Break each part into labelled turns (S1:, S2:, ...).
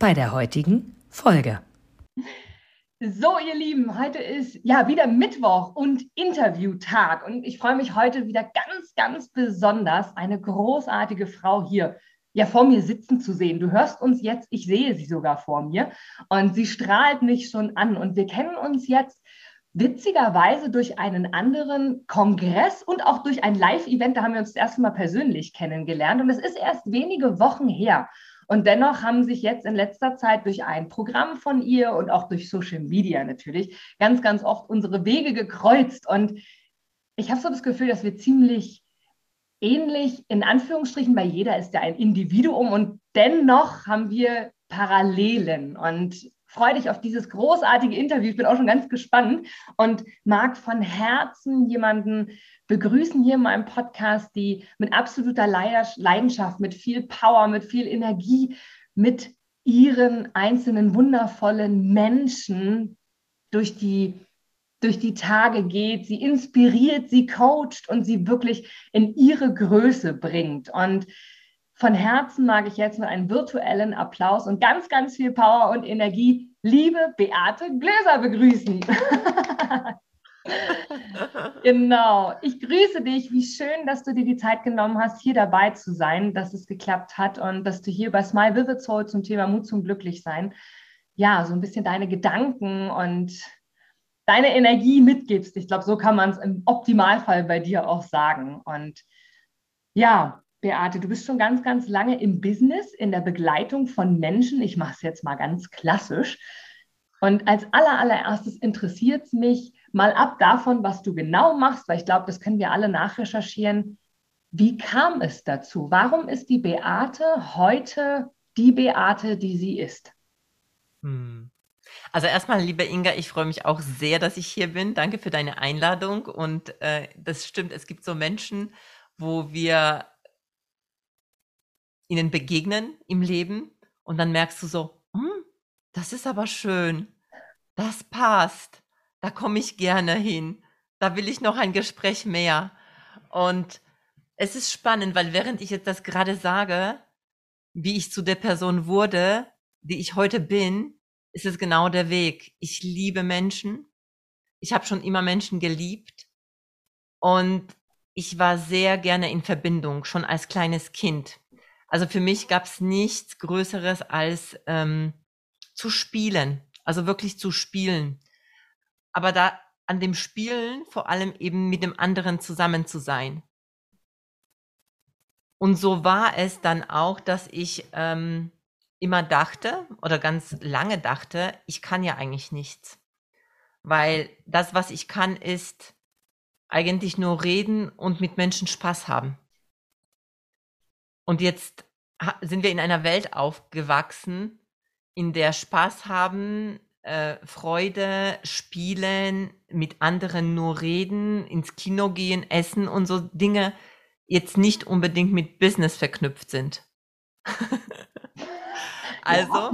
S1: bei der heutigen Folge.
S2: So, ihr Lieben, heute ist ja wieder Mittwoch und Interviewtag. Und ich freue mich heute wieder ganz, ganz besonders, eine großartige Frau hier ja vor mir sitzen zu sehen. Du hörst uns jetzt, ich sehe sie sogar vor mir und sie strahlt mich schon an. Und wir kennen uns jetzt witzigerweise durch einen anderen Kongress und auch durch ein Live-Event. Da haben wir uns das erste Mal persönlich kennengelernt. Und es ist erst wenige Wochen her. Und dennoch haben sich jetzt in letzter Zeit durch ein Programm von ihr und auch durch Social Media natürlich ganz, ganz oft unsere Wege gekreuzt. Und ich habe so das Gefühl, dass wir ziemlich ähnlich, in Anführungsstrichen, bei jeder ist ja ein Individuum und dennoch haben wir Parallelen. Und freue dich auf dieses großartige Interview. Ich bin auch schon ganz gespannt und mag von Herzen jemanden begrüßen hier in meinem Podcast, die mit absoluter Leidenschaft, mit viel Power, mit viel Energie, mit ihren einzelnen wundervollen Menschen durch die, durch die Tage geht, sie inspiriert, sie coacht und sie wirklich in ihre Größe bringt. Und von Herzen mag ich jetzt mit einem virtuellen Applaus und ganz, ganz viel Power und Energie liebe Beate Gläser begrüßen. genau. Ich grüße dich. Wie schön, dass du dir die Zeit genommen hast, hier dabei zu sein, dass es geklappt hat und dass du hier bei Smile Vivid Soul zum Thema Mut zum Glücklichsein, ja, so ein bisschen deine Gedanken und deine Energie mitgibst. Ich glaube, so kann man es im Optimalfall bei dir auch sagen. Und ja, Beate, du bist schon ganz, ganz lange im Business, in der Begleitung von Menschen. Ich mache es jetzt mal ganz klassisch. Und als aller, allererstes interessiert es mich, mal ab davon, was du genau machst, weil ich glaube, das können wir alle nachrecherchieren. Wie kam es dazu? Warum ist die Beate heute die Beate, die sie ist?
S3: Hm. Also erstmal, liebe Inga, ich freue mich auch sehr, dass ich hier bin. Danke für deine Einladung. Und äh, das stimmt, es gibt so Menschen, wo wir ihnen begegnen im Leben und dann merkst du so, hm, das ist aber schön, das passt da komme ich gerne hin. Da will ich noch ein Gespräch mehr. Und es ist spannend, weil während ich jetzt das gerade sage, wie ich zu der Person wurde, die ich heute bin, ist es genau der Weg. Ich liebe Menschen. Ich habe schon immer Menschen geliebt. Und ich war sehr gerne in Verbindung, schon als kleines Kind. Also für mich gab es nichts Größeres als ähm, zu spielen, also wirklich zu spielen aber da an dem Spielen vor allem eben mit dem anderen zusammen zu sein. Und so war es dann auch, dass ich ähm, immer dachte oder ganz lange dachte, ich kann ja eigentlich nichts. Weil das, was ich kann, ist eigentlich nur reden und mit Menschen Spaß haben. Und jetzt sind wir in einer Welt aufgewachsen, in der Spaß haben äh, Freude, Spielen, mit anderen nur reden, ins Kino gehen, essen und so Dinge jetzt nicht unbedingt mit Business verknüpft sind. also,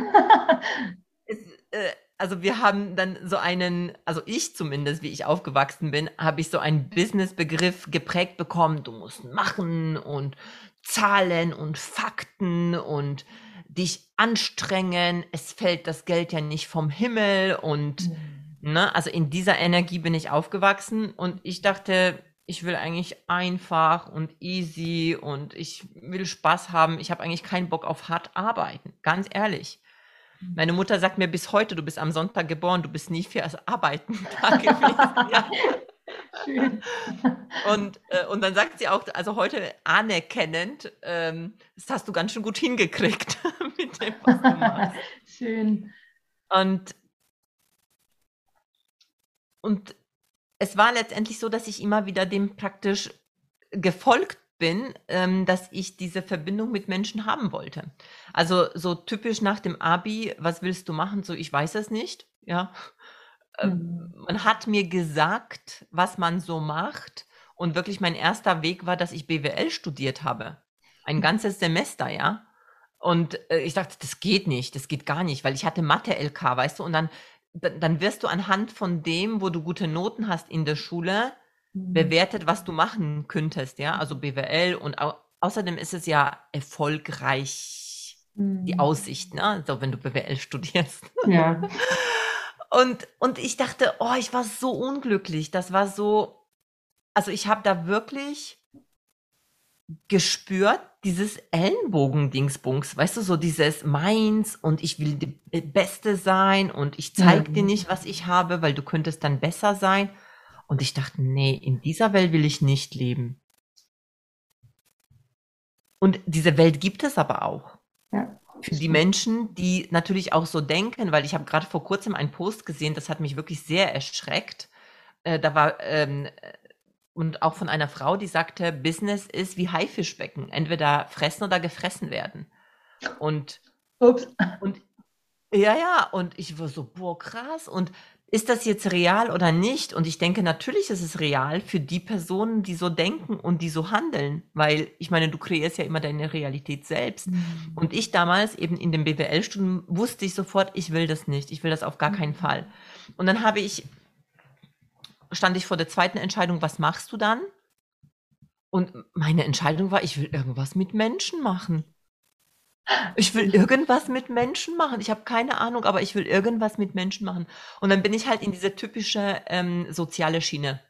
S3: es, äh, also wir haben dann so einen, also ich zumindest, wie ich aufgewachsen bin, habe ich so einen Business-Begriff geprägt bekommen. Du musst machen und Zahlen und Fakten und dich anstrengen, es fällt das Geld ja nicht vom Himmel und mhm. ne, also in dieser Energie bin ich aufgewachsen und ich dachte, ich will eigentlich einfach und easy und ich will Spaß haben. Ich habe eigentlich keinen Bock auf hart arbeiten, ganz ehrlich. Mhm. Meine Mutter sagt mir bis heute, du bist am Sonntag geboren, du bist nie fürs Arbeiten da gewesen. ja. Schön. Und, äh, und dann sagt sie auch, also heute anerkennend, ähm, das hast du ganz schön gut hingekriegt mit dem, was du machst.
S2: Schön.
S3: Und, und es war letztendlich so, dass ich immer wieder dem praktisch gefolgt bin, ähm, dass ich diese Verbindung mit Menschen haben wollte. Also so typisch nach dem Abi, was willst du machen? So, ich weiß es nicht. Ja. Ähm, mhm. Man hat mir gesagt, was man so macht. Und wirklich mein erster Weg war, dass ich BWL studiert habe. Ein ganzes Semester, ja. Und äh, ich dachte, das geht nicht, das geht gar nicht, weil ich hatte Mathe-LK, weißt du, und dann, dann wirst du anhand von dem, wo du gute Noten hast in der Schule, mhm. bewertet, was du machen könntest, ja, also BWL und au außerdem ist es ja erfolgreich, mhm. die Aussicht, ne, so wenn du BWL studierst. Ja. und, und ich dachte, oh, ich war so unglücklich, das war so, also ich habe da wirklich gespürt, dieses Ellenbogen-Dingsbungs, weißt du, so dieses meins und ich will die Beste sein und ich zeig mhm. dir nicht, was ich habe, weil du könntest dann besser sein. Und ich dachte, nee, in dieser Welt will ich nicht leben. Und diese Welt gibt es aber auch. Ja. Für die Menschen, die natürlich auch so denken, weil ich habe gerade vor kurzem einen Post gesehen, das hat mich wirklich sehr erschreckt. Äh, da war ähm, und auch von einer Frau, die sagte, Business ist wie Haifischbecken, entweder fressen oder gefressen werden. Und, Ups. und ja, ja, und ich war so, boah, krass. Und ist das jetzt real oder nicht? Und ich denke, natürlich ist es real für die Personen, die so denken und die so handeln, weil ich meine, du kreierst ja immer deine Realität selbst. Mhm. Und ich damals eben in den BWL-Stunden wusste ich sofort, ich will das nicht, ich will das auf gar keinen mhm. Fall. Und dann habe ich stand ich vor der zweiten Entscheidung, was machst du dann? Und meine Entscheidung war, ich will irgendwas mit Menschen machen. Ich will irgendwas mit Menschen machen. Ich habe keine Ahnung, aber ich will irgendwas mit Menschen machen. Und dann bin ich halt in diese typische ähm, soziale Schiene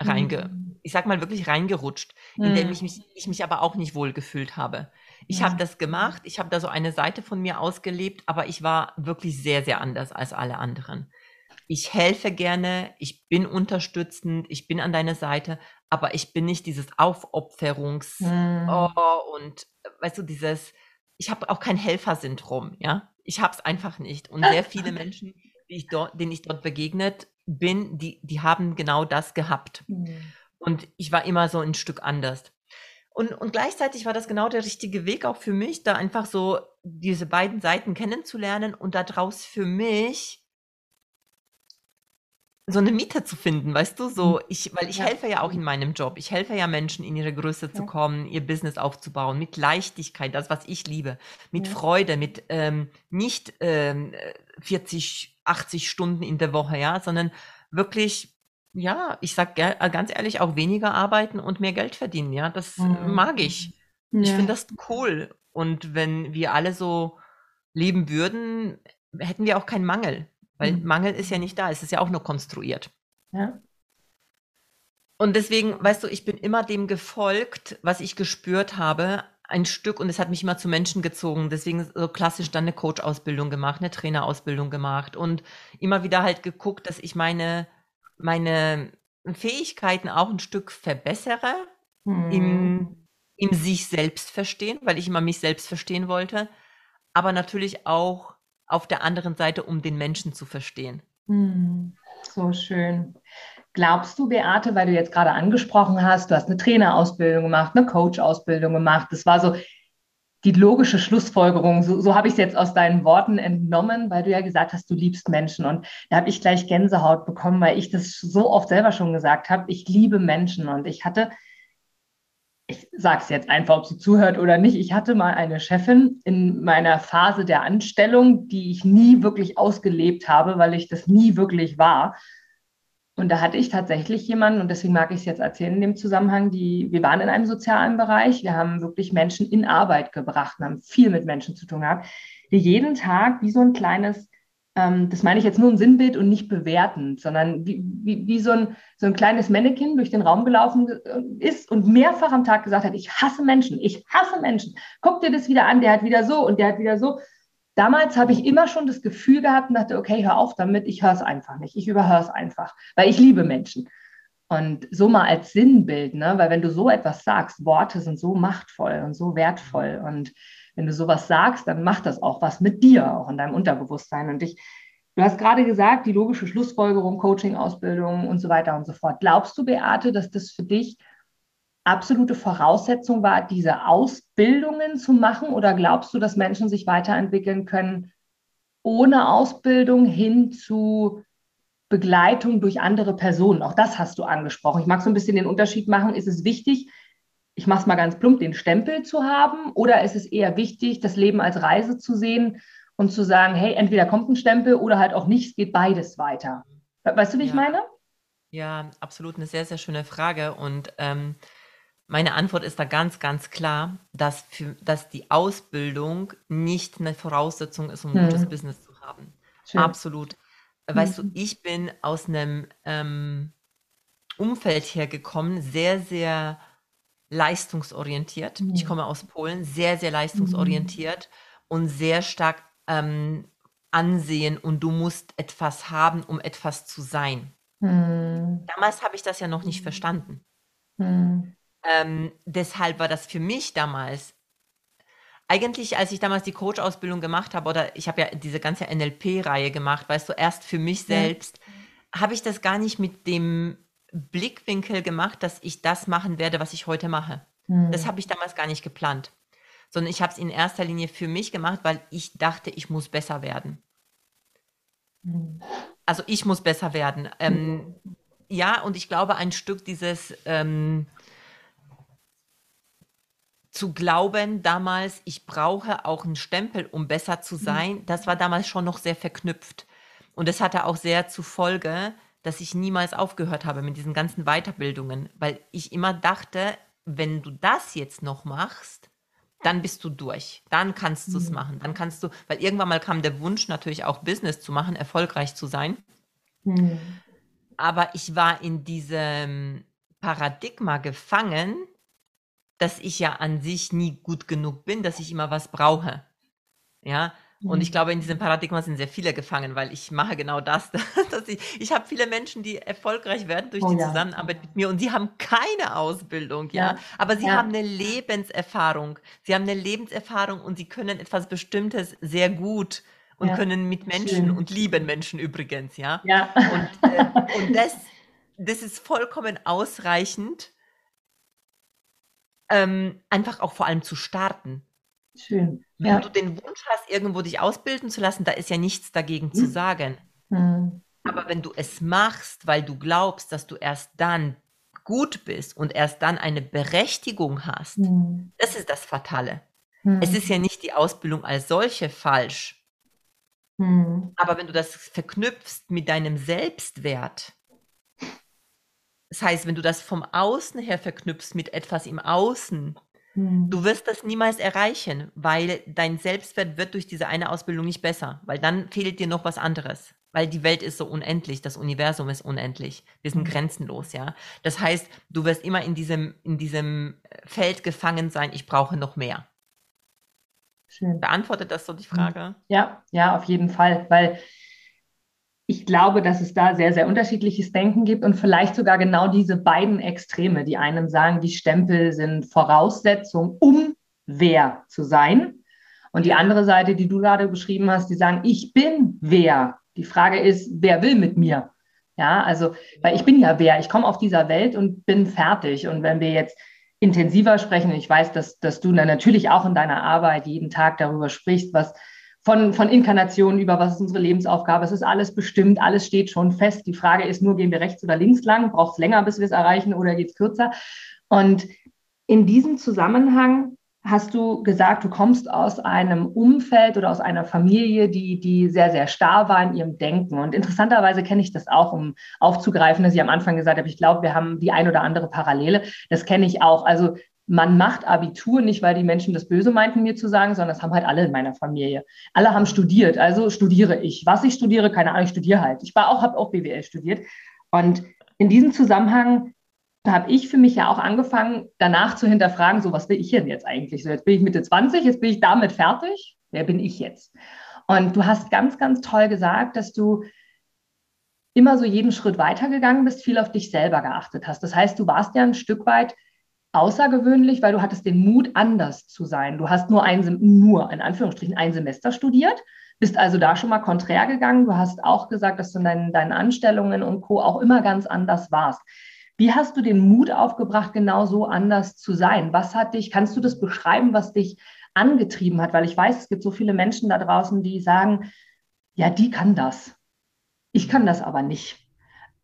S3: reinge, mhm. ich sag mal wirklich reingerutscht, mhm. in der ich mich, ich mich aber auch nicht wohl gefühlt habe. Ich ja. habe das gemacht, ich habe da so eine Seite von mir ausgelebt, aber ich war wirklich sehr, sehr anders als alle anderen ich helfe gerne, ich bin unterstützend, ich bin an deiner Seite, aber ich bin nicht dieses Aufopferungs hm. oh, und weißt du, dieses, ich habe auch kein Helfersyndrom, ja. Ich habe es einfach nicht. Und sehr viele Menschen, die ich dort, denen ich dort begegnet bin, die, die haben genau das gehabt. Hm. Und ich war immer so ein Stück anders. Und, und gleichzeitig war das genau der richtige Weg auch für mich, da einfach so diese beiden Seiten kennenzulernen und daraus für mich so eine Miete zu finden, weißt du, so hm. ich, weil ich ja. helfe ja auch in meinem Job. Ich helfe ja Menschen in ihre Größe ja. zu kommen, ihr Business aufzubauen, mit Leichtigkeit, das, was ich liebe, mit ja. Freude, mit ähm, nicht ähm, 40, 80 Stunden in der Woche, ja, sondern wirklich, ja, ich sag ganz ehrlich, auch weniger arbeiten und mehr Geld verdienen, ja, das mhm. mag ich. Ich finde das cool. Und wenn wir alle so leben würden, hätten wir auch keinen Mangel. Weil mhm. Mangel ist ja nicht da, es ist ja auch nur konstruiert. Ja. Und deswegen, weißt du, ich bin immer dem gefolgt, was ich gespürt habe, ein Stück und es hat mich immer zu Menschen gezogen. Deswegen so klassisch dann eine Coach-Ausbildung gemacht, eine Trainerausbildung gemacht und immer wieder halt geguckt, dass ich meine, meine Fähigkeiten auch ein Stück verbessere mhm. im, im sich selbst verstehen, weil ich immer mich selbst verstehen wollte, aber natürlich auch auf der anderen Seite, um den Menschen zu verstehen.
S2: Hm, so schön. Glaubst du, Beate, weil du jetzt gerade angesprochen hast, du hast eine Trainerausbildung gemacht, eine Coach-Ausbildung gemacht, das war so die logische Schlussfolgerung, so, so habe ich es jetzt aus deinen Worten entnommen, weil du ja gesagt hast, du liebst Menschen. Und da habe ich gleich Gänsehaut bekommen, weil ich das so oft selber schon gesagt habe, ich liebe Menschen. Und ich hatte ich sage es jetzt einfach, ob sie zuhört oder nicht. Ich hatte mal eine Chefin in meiner Phase der Anstellung, die ich nie wirklich ausgelebt habe, weil ich das nie wirklich war. Und da hatte ich tatsächlich jemanden, und deswegen mag ich es jetzt erzählen in dem Zusammenhang, die, wir waren in einem sozialen Bereich, wir haben wirklich Menschen in Arbeit gebracht, haben viel mit Menschen zu tun gehabt, die jeden Tag wie so ein kleines das meine ich jetzt nur ein Sinnbild und nicht bewertend, sondern wie, wie, wie so, ein, so ein kleines Mannequin durch den Raum gelaufen äh, ist und mehrfach am Tag gesagt hat, ich hasse Menschen, ich hasse Menschen. Guck dir das wieder an, der hat wieder so und der hat wieder so. Damals habe ich immer schon das Gefühl gehabt und dachte, okay, hör auf damit, ich höre es einfach nicht, ich überhöre es einfach, weil ich liebe Menschen. Und so mal als Sinnbild, ne? weil wenn du so etwas sagst, Worte sind so machtvoll und so wertvoll und wenn du sowas sagst, dann macht das auch was mit dir, auch in deinem Unterbewusstsein. Und ich, du hast gerade gesagt, die logische Schlussfolgerung, Coaching, Ausbildung und so weiter und so fort. Glaubst du, Beate, dass das für dich absolute Voraussetzung war, diese Ausbildungen zu machen? Oder glaubst du, dass Menschen sich weiterentwickeln können ohne Ausbildung hin zu Begleitung durch andere Personen? Auch das hast du angesprochen. Ich mag so ein bisschen den Unterschied machen. Ist es wichtig, ich mache es mal ganz plump, den Stempel zu haben? Oder ist es eher wichtig, das Leben als Reise zu sehen und zu sagen, hey, entweder kommt ein Stempel oder halt auch nicht, es geht beides weiter? Weißt du, wie ja. ich meine?
S3: Ja, absolut eine sehr, sehr schöne Frage. Und ähm, meine Antwort ist da ganz, ganz klar, dass, für, dass die Ausbildung nicht eine Voraussetzung ist, um ein hm. gutes Business zu haben. Schön. Absolut. Weißt mhm. du, ich bin aus einem ähm, Umfeld hergekommen, sehr, sehr leistungsorientiert. Mhm. Ich komme aus Polen, sehr, sehr leistungsorientiert mhm. und sehr stark ähm, ansehen und du musst etwas haben, um etwas zu sein. Mhm. Damals habe ich das ja noch nicht verstanden. Mhm. Ähm, deshalb war das für mich damals, eigentlich als ich damals die Coach-Ausbildung gemacht habe, oder ich habe ja diese ganze NLP-Reihe gemacht, weißt du, erst für mich selbst, ja. habe ich das gar nicht mit dem Blickwinkel gemacht, dass ich das machen werde, was ich heute mache. Mhm. Das habe ich damals gar nicht geplant, sondern ich habe es in erster Linie für mich gemacht, weil ich dachte, ich muss besser werden. Mhm. Also ich muss besser werden. Ähm, mhm. ja, und ich glaube, ein Stück dieses ähm, zu glauben damals, ich brauche auch einen Stempel, um besser zu mhm. sein, das war damals schon noch sehr verknüpft. Und das hatte auch sehr zur Folge, dass ich niemals aufgehört habe mit diesen ganzen Weiterbildungen, weil ich immer dachte, wenn du das jetzt noch machst, dann bist du durch. Dann kannst du es mhm. machen. Dann kannst du, weil irgendwann mal kam der Wunsch natürlich auch Business zu machen, erfolgreich zu sein. Mhm. Aber ich war in diesem Paradigma gefangen, dass ich ja an sich nie gut genug bin, dass ich immer was brauche. Ja, und ich mhm. glaube, in diesem Paradigma sind sehr viele gefangen, weil ich mache genau das. Dass ich ich habe viele Menschen, die erfolgreich werden durch oh, die ja. Zusammenarbeit mit mir und sie haben keine Ausbildung, ja, ja. aber sie ja. haben eine Lebenserfahrung. Sie haben eine Lebenserfahrung und sie können etwas Bestimmtes sehr gut und können mit Menschen Schön. und lieben Menschen übrigens, ja.
S2: ja.
S3: Und, äh, und das, das ist vollkommen ausreichend, ähm, einfach auch vor allem zu starten.
S2: Schön.
S3: Wenn ja. du den Wunsch hast, irgendwo dich ausbilden zu lassen, da ist ja nichts dagegen mhm. zu sagen. Mhm. Aber wenn du es machst, weil du glaubst, dass du erst dann gut bist und erst dann eine Berechtigung hast, mhm. das ist das Fatale. Es ist ja nicht die Ausbildung als solche falsch. Mhm. Aber wenn du das verknüpfst mit deinem Selbstwert, das heißt, wenn du das vom Außen her verknüpfst mit etwas im Außen, hm. Du wirst das niemals erreichen, weil dein Selbstwert wird durch diese eine Ausbildung nicht besser, weil dann fehlt dir noch was anderes. Weil die Welt ist so unendlich, das Universum ist unendlich. Wir sind hm. grenzenlos, ja. Das heißt, du wirst immer in diesem, in diesem Feld gefangen sein, ich brauche noch mehr. Schön. Beantwortet das so die hm. Frage?
S2: Ja, ja, auf jeden Fall, weil ich glaube, dass es da sehr, sehr unterschiedliches Denken gibt und vielleicht sogar genau diese beiden Extreme. Die einen sagen, die Stempel sind Voraussetzung, um wer zu sein. Und die andere Seite, die du gerade beschrieben hast, die sagen, ich bin wer. Die Frage ist, wer will mit mir? Ja, also, weil ich bin ja wer. Ich komme auf dieser Welt und bin fertig. Und wenn wir jetzt intensiver sprechen, ich weiß, dass, dass du dann natürlich auch in deiner Arbeit jeden Tag darüber sprichst, was von, von Inkarnationen über was ist unsere Lebensaufgabe. Es ist alles bestimmt, alles steht schon fest. Die Frage ist nur, gehen wir rechts oder links lang? Braucht es länger, bis wir es erreichen oder geht es kürzer? Und in diesem Zusammenhang hast du gesagt, du kommst aus einem Umfeld oder aus einer Familie, die, die sehr, sehr starr war in ihrem Denken. Und interessanterweise kenne ich das auch, um aufzugreifen, dass ich am Anfang gesagt habe, ich glaube, wir haben die ein oder andere Parallele. Das kenne ich auch. Also man macht Abitur nicht, weil die Menschen das Böse meinten, mir zu sagen, sondern das haben halt alle in meiner Familie. Alle haben studiert, also studiere ich. Was ich studiere, keine Ahnung, ich studiere halt. Ich auch, habe auch BWL studiert. Und in diesem Zusammenhang habe ich für mich ja auch angefangen, danach zu hinterfragen, so was will ich denn jetzt eigentlich? So, jetzt bin ich Mitte 20, jetzt bin ich damit fertig. Wer bin ich jetzt? Und du hast ganz, ganz toll gesagt, dass du immer so jeden Schritt weitergegangen bist, viel auf dich selber geachtet hast. Das heißt, du warst ja ein Stück weit außergewöhnlich, weil du hattest den Mut, anders zu sein. Du hast nur ein, nur in Anführungsstrichen ein Semester studiert, bist also da schon mal konträr gegangen. Du hast auch gesagt, dass du in deinen, deinen Anstellungen und Co. auch immer ganz anders warst. Wie hast du den Mut aufgebracht, genau so anders zu sein? Was hat dich, kannst du das beschreiben, was dich angetrieben hat? Weil ich weiß, es gibt so viele Menschen da draußen, die sagen, ja, die kann das. Ich kann das aber nicht.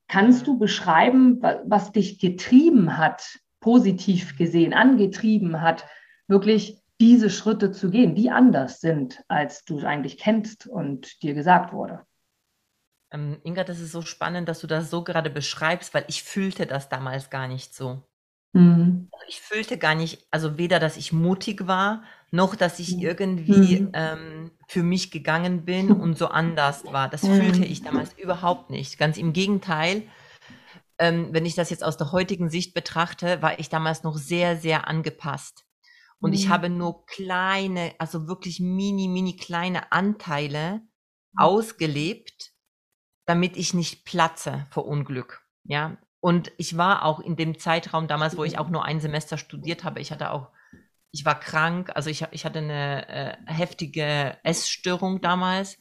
S2: Kannst du beschreiben, was dich getrieben hat, positiv gesehen, angetrieben hat, wirklich diese Schritte zu gehen, die anders sind, als du es eigentlich kennst und dir gesagt wurde?
S3: Ähm, Inga, das ist so spannend, dass du das so gerade beschreibst, weil ich fühlte das damals gar nicht so. Mhm. Ich fühlte gar nicht, also weder, dass ich mutig war, noch, dass ich mhm. irgendwie mhm. ähm, für mich gegangen bin und so anders war. Das fühlte ich damals überhaupt nicht. Ganz im Gegenteil. Ähm, wenn ich das jetzt aus der heutigen Sicht betrachte, war ich damals noch sehr, sehr angepasst. Und ich mhm. habe nur kleine, also wirklich mini, mini kleine Anteile ausgelebt, damit ich nicht platze vor Unglück. Ja. Und ich war auch in dem Zeitraum damals, wo ich auch nur ein Semester studiert habe, ich hatte auch ich war krank, also ich, ich hatte eine äh, heftige Essstörung damals.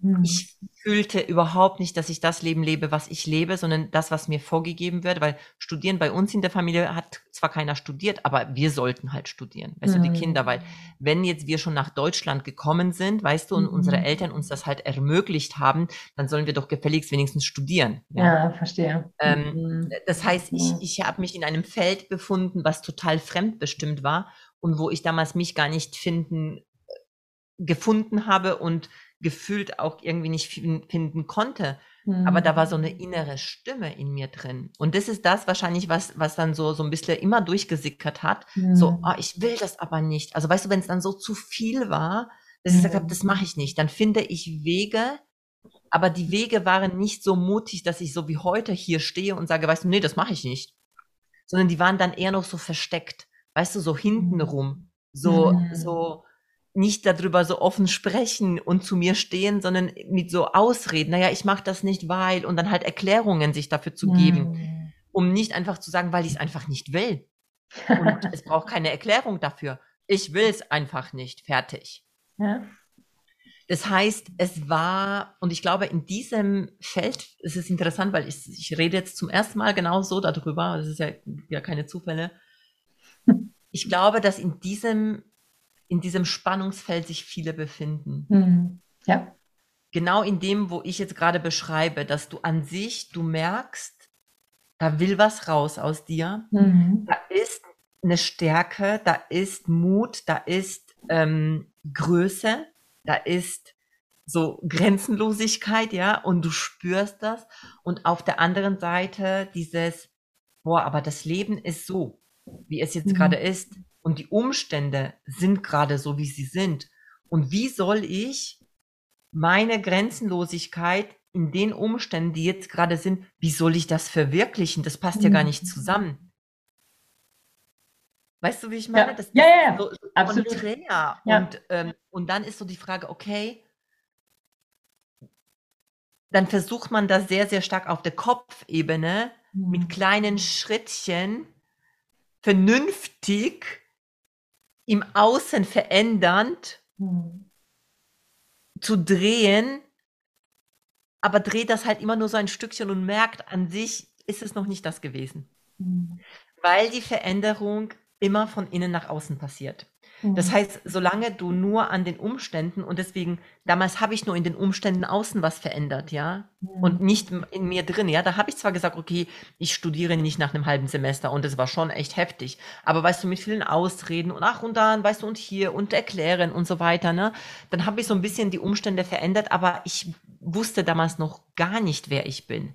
S3: Mhm. Ich fühlte überhaupt nicht, dass ich das Leben lebe, was ich lebe, sondern das, was mir vorgegeben wird, weil studieren bei uns in der Familie hat zwar keiner studiert, aber wir sollten halt studieren, weißt mhm. du, die mhm. Kinder, weil wenn jetzt wir schon nach Deutschland gekommen sind, weißt du, und mhm. unsere Eltern uns das halt ermöglicht haben, dann sollen wir doch gefälligst wenigstens studieren.
S2: Ja, ja verstehe.
S3: Ähm, mhm. Das heißt, ich, ich habe mich in einem Feld befunden, was total fremdbestimmt war und wo ich damals mich gar nicht finden, gefunden habe und gefühlt auch irgendwie nicht finden konnte. Mhm. Aber da war so eine innere Stimme in mir drin. Und das ist das wahrscheinlich, was, was dann so, so ein bisschen immer durchgesickert hat. Mhm. So, oh, ich will das aber nicht. Also weißt du, wenn es dann so zu viel war, dass ich gesagt habe, das mache ich nicht, dann finde ich Wege, aber die Wege waren nicht so mutig, dass ich so wie heute hier stehe und sage, weißt du, nee, das mache ich nicht. Sondern die waren dann eher noch so versteckt weißt du, so hintenrum, so, mhm. so nicht darüber so offen sprechen und zu mir stehen, sondern mit so Ausreden, naja, ich mache das nicht, weil, und dann halt Erklärungen sich dafür zu geben, mhm. um nicht einfach zu sagen, weil ich es einfach nicht will. Und es braucht keine Erklärung dafür. Ich will es einfach nicht. Fertig. Ja. Das heißt, es war, und ich glaube, in diesem Feld, es ist interessant, weil ich, ich rede jetzt zum ersten Mal genau so darüber, das ist ja, ja keine Zufälle, ich glaube, dass in diesem, in diesem Spannungsfeld sich viele befinden. Mhm. Ja. Genau in dem, wo ich jetzt gerade beschreibe, dass du an sich, du merkst, da will was raus aus dir. Mhm. Da ist eine Stärke, da ist Mut, da ist ähm, Größe, da ist so Grenzenlosigkeit, ja, und du spürst das. Und auf der anderen Seite dieses, boah, aber das Leben ist so wie es jetzt mhm. gerade ist. Und die Umstände sind gerade so, wie sie sind. Und wie soll ich meine Grenzenlosigkeit in den Umständen, die jetzt gerade sind, wie soll ich das verwirklichen? Das passt mhm. ja gar nicht mhm. zusammen. Weißt du, wie ich meine?
S2: Ja,
S3: das
S2: ja, ja,
S3: so, so absolut. Ja. Und, ähm, und dann ist so die Frage, okay, dann versucht man das sehr, sehr stark auf der Kopfebene mhm. mit kleinen Schrittchen vernünftig im Außen verändernd hm. zu drehen, aber dreht das halt immer nur so ein Stückchen und merkt, an sich ist es noch nicht das gewesen. Hm. Weil die Veränderung immer von innen nach außen passiert. Das mhm. heißt, solange du nur an den Umständen und deswegen, damals habe ich nur in den Umständen außen was verändert, ja, mhm. und nicht in mir drin, ja, da habe ich zwar gesagt, okay, ich studiere nicht nach einem halben Semester und es war schon echt heftig, aber weißt du, mit vielen Ausreden und ach und dann, weißt du, und hier und erklären und so weiter, ne, dann habe ich so ein bisschen die Umstände verändert, aber ich wusste damals noch gar nicht, wer ich bin.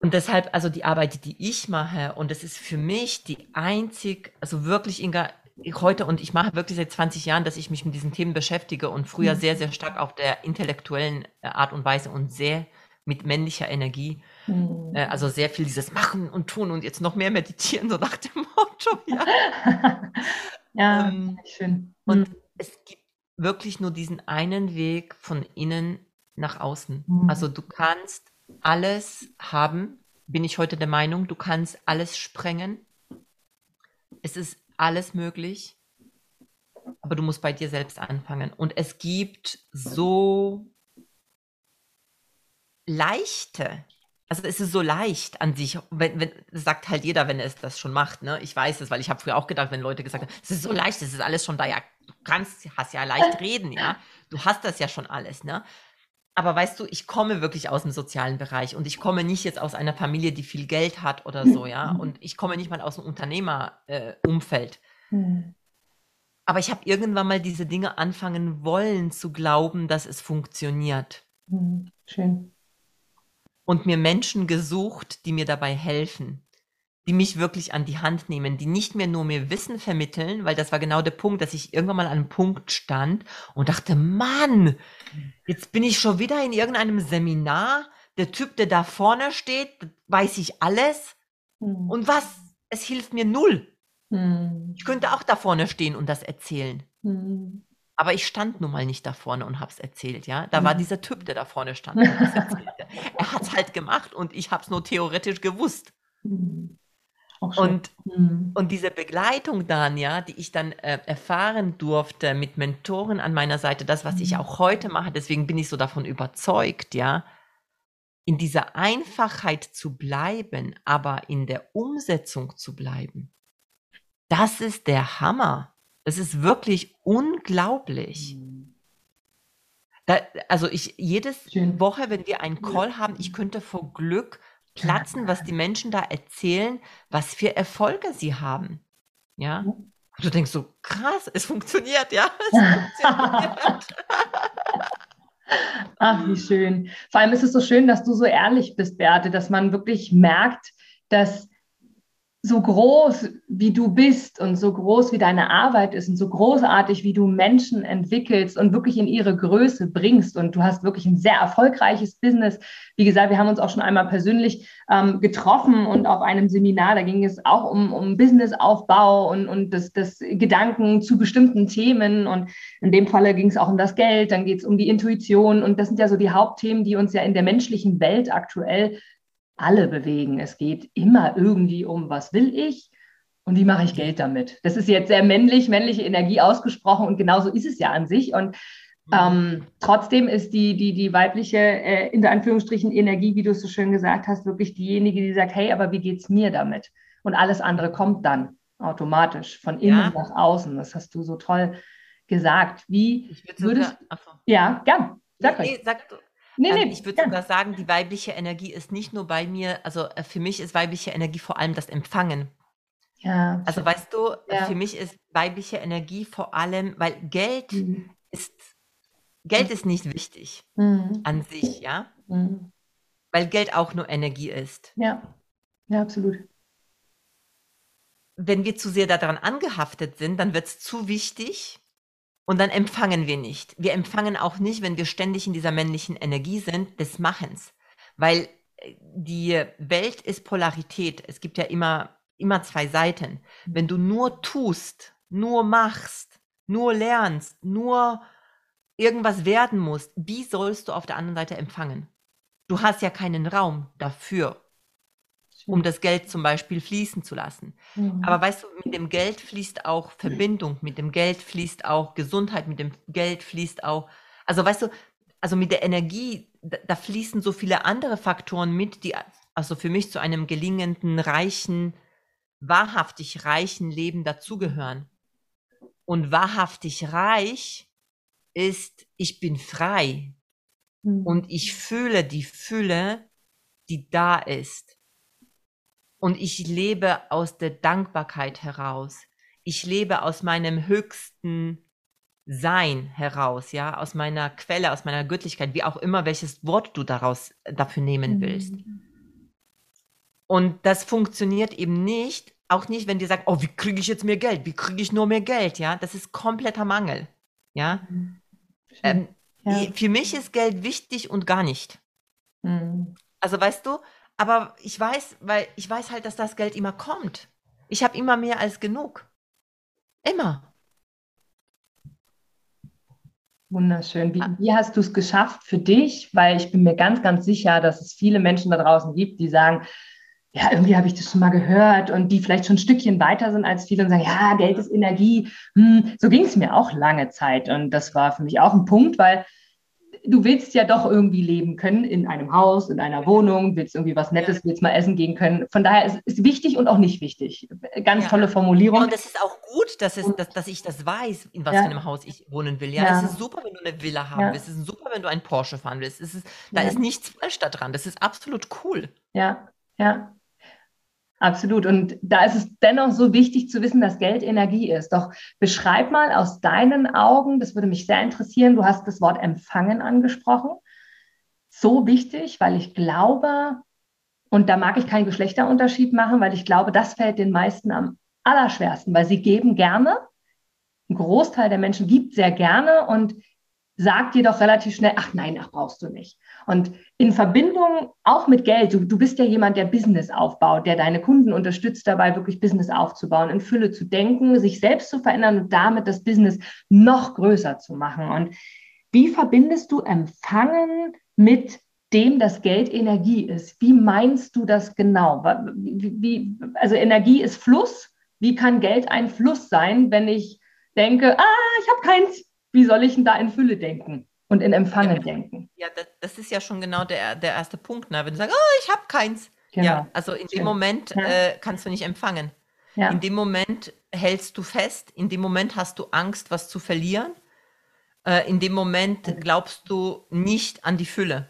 S3: Und deshalb, also die Arbeit, die ich mache, und das ist für mich die einzig, also wirklich, Inga, heute, und ich mache wirklich seit 20 Jahren, dass ich mich mit diesen Themen beschäftige und früher mhm. sehr, sehr stark auf der intellektuellen äh, Art und Weise und sehr mit männlicher Energie. Mhm. Äh, also sehr viel dieses Machen und Tun und jetzt noch mehr meditieren, so nach dem Motto. Ja,
S2: ja ähm, schön. Mhm.
S3: Und es gibt wirklich nur diesen einen Weg von innen nach außen. Mhm. Also du kannst alles haben, bin ich heute der Meinung, du kannst alles sprengen. Es ist alles möglich, aber du musst bei dir selbst anfangen. Und es gibt so leichte also es ist so leicht an sich, wenn, wenn, sagt halt jeder, wenn er es das schon macht, ne? Ich weiß es, weil ich habe früher auch gedacht, wenn Leute gesagt haben, es ist so leicht, es ist alles schon da, ja, du kannst, hast ja leicht reden, ja. Du hast das ja schon alles, ne? Aber weißt du, ich komme wirklich aus dem sozialen Bereich und ich komme nicht jetzt aus einer Familie, die viel Geld hat oder so, ja. Mhm. Und ich komme nicht mal aus dem Unternehmerumfeld. Äh, mhm. Aber ich habe irgendwann mal diese Dinge anfangen wollen zu glauben, dass es funktioniert.
S2: Mhm. Schön.
S3: Und mir Menschen gesucht, die mir dabei helfen die mich wirklich an die Hand nehmen, die nicht mehr nur mir Wissen vermitteln, weil das war genau der Punkt, dass ich irgendwann mal an einem Punkt stand und dachte, Mann, jetzt bin ich schon wieder in irgendeinem Seminar, der Typ, der da vorne steht, weiß ich alles hm. und was, es hilft mir null. Hm. Ich könnte auch da vorne stehen und das erzählen. Hm. Aber ich stand nun mal nicht da vorne und hab's erzählt, ja. Da war hm. dieser Typ, der da vorne stand er hat's halt gemacht und ich hab's nur theoretisch gewusst. Hm. Und, mhm. und diese Begleitung dann, ja, die ich dann äh, erfahren durfte mit Mentoren an meiner Seite, das, was mhm. ich auch heute mache, deswegen bin ich so davon überzeugt, ja, in dieser Einfachheit zu bleiben, aber in der Umsetzung zu bleiben. Das ist der Hammer. Das ist wirklich unglaublich. Mhm. Da, also ich jedes Schön. Woche, wenn wir einen Call haben, ich könnte vor Glück platzen, was die Menschen da erzählen, was für Erfolge sie haben. Ja. Und du denkst so, krass, es funktioniert, ja. Es funktioniert.
S2: Ach, wie schön. Vor allem ist es so schön, dass du so ehrlich bist, Beate, dass man wirklich merkt, dass so groß wie du bist und so groß wie deine Arbeit ist und so großartig wie du Menschen entwickelst und wirklich in ihre Größe bringst. Und du hast wirklich ein sehr erfolgreiches Business. Wie gesagt, wir haben uns auch schon einmal persönlich ähm, getroffen und auf einem Seminar, da ging es auch um, um Businessaufbau und, und das, das Gedanken zu bestimmten Themen. Und in dem Falle ging es auch um das Geld, dann geht es um die Intuition. Und das sind ja so die Hauptthemen, die uns ja in der menschlichen Welt aktuell alle bewegen. Es geht immer irgendwie um, was will ich und wie mache ich Geld damit. Das ist jetzt sehr männlich, männliche Energie ausgesprochen und genauso ist es ja an sich. Und mhm. ähm, trotzdem ist die, die, die weibliche, äh, in der Anführungsstrichen, Energie, wie du es so schön gesagt hast, wirklich diejenige, die sagt, hey, aber wie geht es mir damit? Und alles andere kommt dann automatisch von innen ja. nach außen. Das hast du so toll gesagt. Wie würdest du. Ja, gern.
S3: Sag, nee, sag, Nee, nee, ähm, ich würde sogar sagen, die weibliche Energie ist nicht nur bei mir, also äh, für mich ist weibliche Energie vor allem das Empfangen. Ja. Also weißt du, ja. für mich ist weibliche Energie vor allem, weil Geld mhm. ist, Geld ist nicht wichtig mhm. an sich, ja? Mhm. Weil Geld auch nur Energie ist.
S2: Ja, ja, absolut.
S3: Wenn wir zu sehr daran angehaftet sind, dann wird es zu wichtig und dann empfangen wir nicht. Wir empfangen auch nicht, wenn wir ständig in dieser männlichen Energie sind, des Machens. Weil äh, die Welt ist Polarität. Es gibt ja immer, immer zwei Seiten. Wenn du nur tust, nur machst, nur lernst, nur irgendwas werden musst, wie sollst du auf der anderen Seite empfangen? Du hast ja keinen Raum dafür um das Geld zum Beispiel fließen zu lassen. Mhm. Aber weißt du, mit dem Geld fließt auch Verbindung, mit dem Geld fließt auch Gesundheit, mit dem Geld fließt auch, also weißt du, also mit der Energie, da, da fließen so viele andere Faktoren mit, die also für mich zu einem gelingenden, reichen, wahrhaftig reichen Leben dazugehören. Und wahrhaftig reich ist, ich bin frei mhm. und ich fühle die Fülle, die da ist. Und ich lebe aus der Dankbarkeit heraus. Ich lebe aus meinem höchsten Sein heraus, ja, aus meiner Quelle, aus meiner Göttlichkeit, wie auch immer, welches Wort du daraus dafür nehmen willst. Mhm. Und das funktioniert eben nicht, auch nicht, wenn dir sagt, oh, wie kriege ich jetzt mehr Geld? Wie kriege ich nur mehr Geld? Ja, das ist kompletter Mangel. Ja. Mhm. Ähm, ja. Für mich ist Geld wichtig und gar nicht. Mhm. Also weißt du, aber ich weiß, weil ich weiß halt, dass das Geld immer kommt. Ich habe immer mehr als genug. Immer.
S2: Wunderschön. Wie, ah. wie hast du es geschafft für dich? Weil ich bin mir ganz, ganz sicher, dass es viele Menschen da draußen gibt, die sagen, ja, irgendwie habe ich das schon mal gehört und die vielleicht schon ein Stückchen weiter sind als viele und sagen, ja, Geld ist Energie. Hm, so ging es mir auch lange Zeit. Und das war für mich auch ein Punkt, weil du willst ja doch irgendwie leben können in einem Haus, in einer Wohnung, willst irgendwie was Nettes, ja. willst mal essen gehen können. Von daher ist es wichtig und auch nicht wichtig. Ganz ja. tolle Formulierung. Ja,
S3: und es ist auch gut, dass, es, dass, dass ich das weiß, in was für einem Haus ich wohnen will. Ja, es ist super, wenn du eine Villa haben willst. Es ist super, wenn du einen Porsche fahren willst. Es ist, da ist nichts falsch daran. Das ist absolut cool.
S2: Ja, ja. Absolut. Und da ist es dennoch so wichtig zu wissen, dass Geld Energie ist. Doch beschreib mal aus deinen Augen, das würde mich sehr interessieren, du hast das Wort empfangen angesprochen. So wichtig, weil ich glaube, und da mag ich keinen Geschlechterunterschied machen, weil ich glaube, das fällt den meisten am allerschwersten, weil sie geben gerne. Ein Großteil der Menschen gibt sehr gerne und sagt dir doch relativ schnell, ach nein, ach brauchst du nicht. Und in Verbindung auch mit Geld, du, du bist ja jemand, der Business aufbaut, der deine Kunden unterstützt dabei, wirklich Business aufzubauen, in Fülle zu denken, sich selbst zu verändern und damit das Business noch größer zu machen. Und wie verbindest du Empfangen mit dem das Geld Energie ist. Wie meinst du das genau? Wie, wie, also Energie ist Fluss. Wie kann Geld ein Fluss sein, wenn ich denke, ah, ich habe keins, wie soll ich denn da in Fülle denken und in Empfangen ja, denken?
S3: Ja, das, das, ist ja schon genau der, der erste Punkt. Ne? Wenn du sagst, oh, ich habe keins. Genau. Ja, also in dem Moment ja. äh, kannst du nicht empfangen. Ja. In dem Moment hältst du fest, in dem Moment hast du Angst, was zu verlieren. Äh, in dem Moment glaubst du nicht an die Fülle.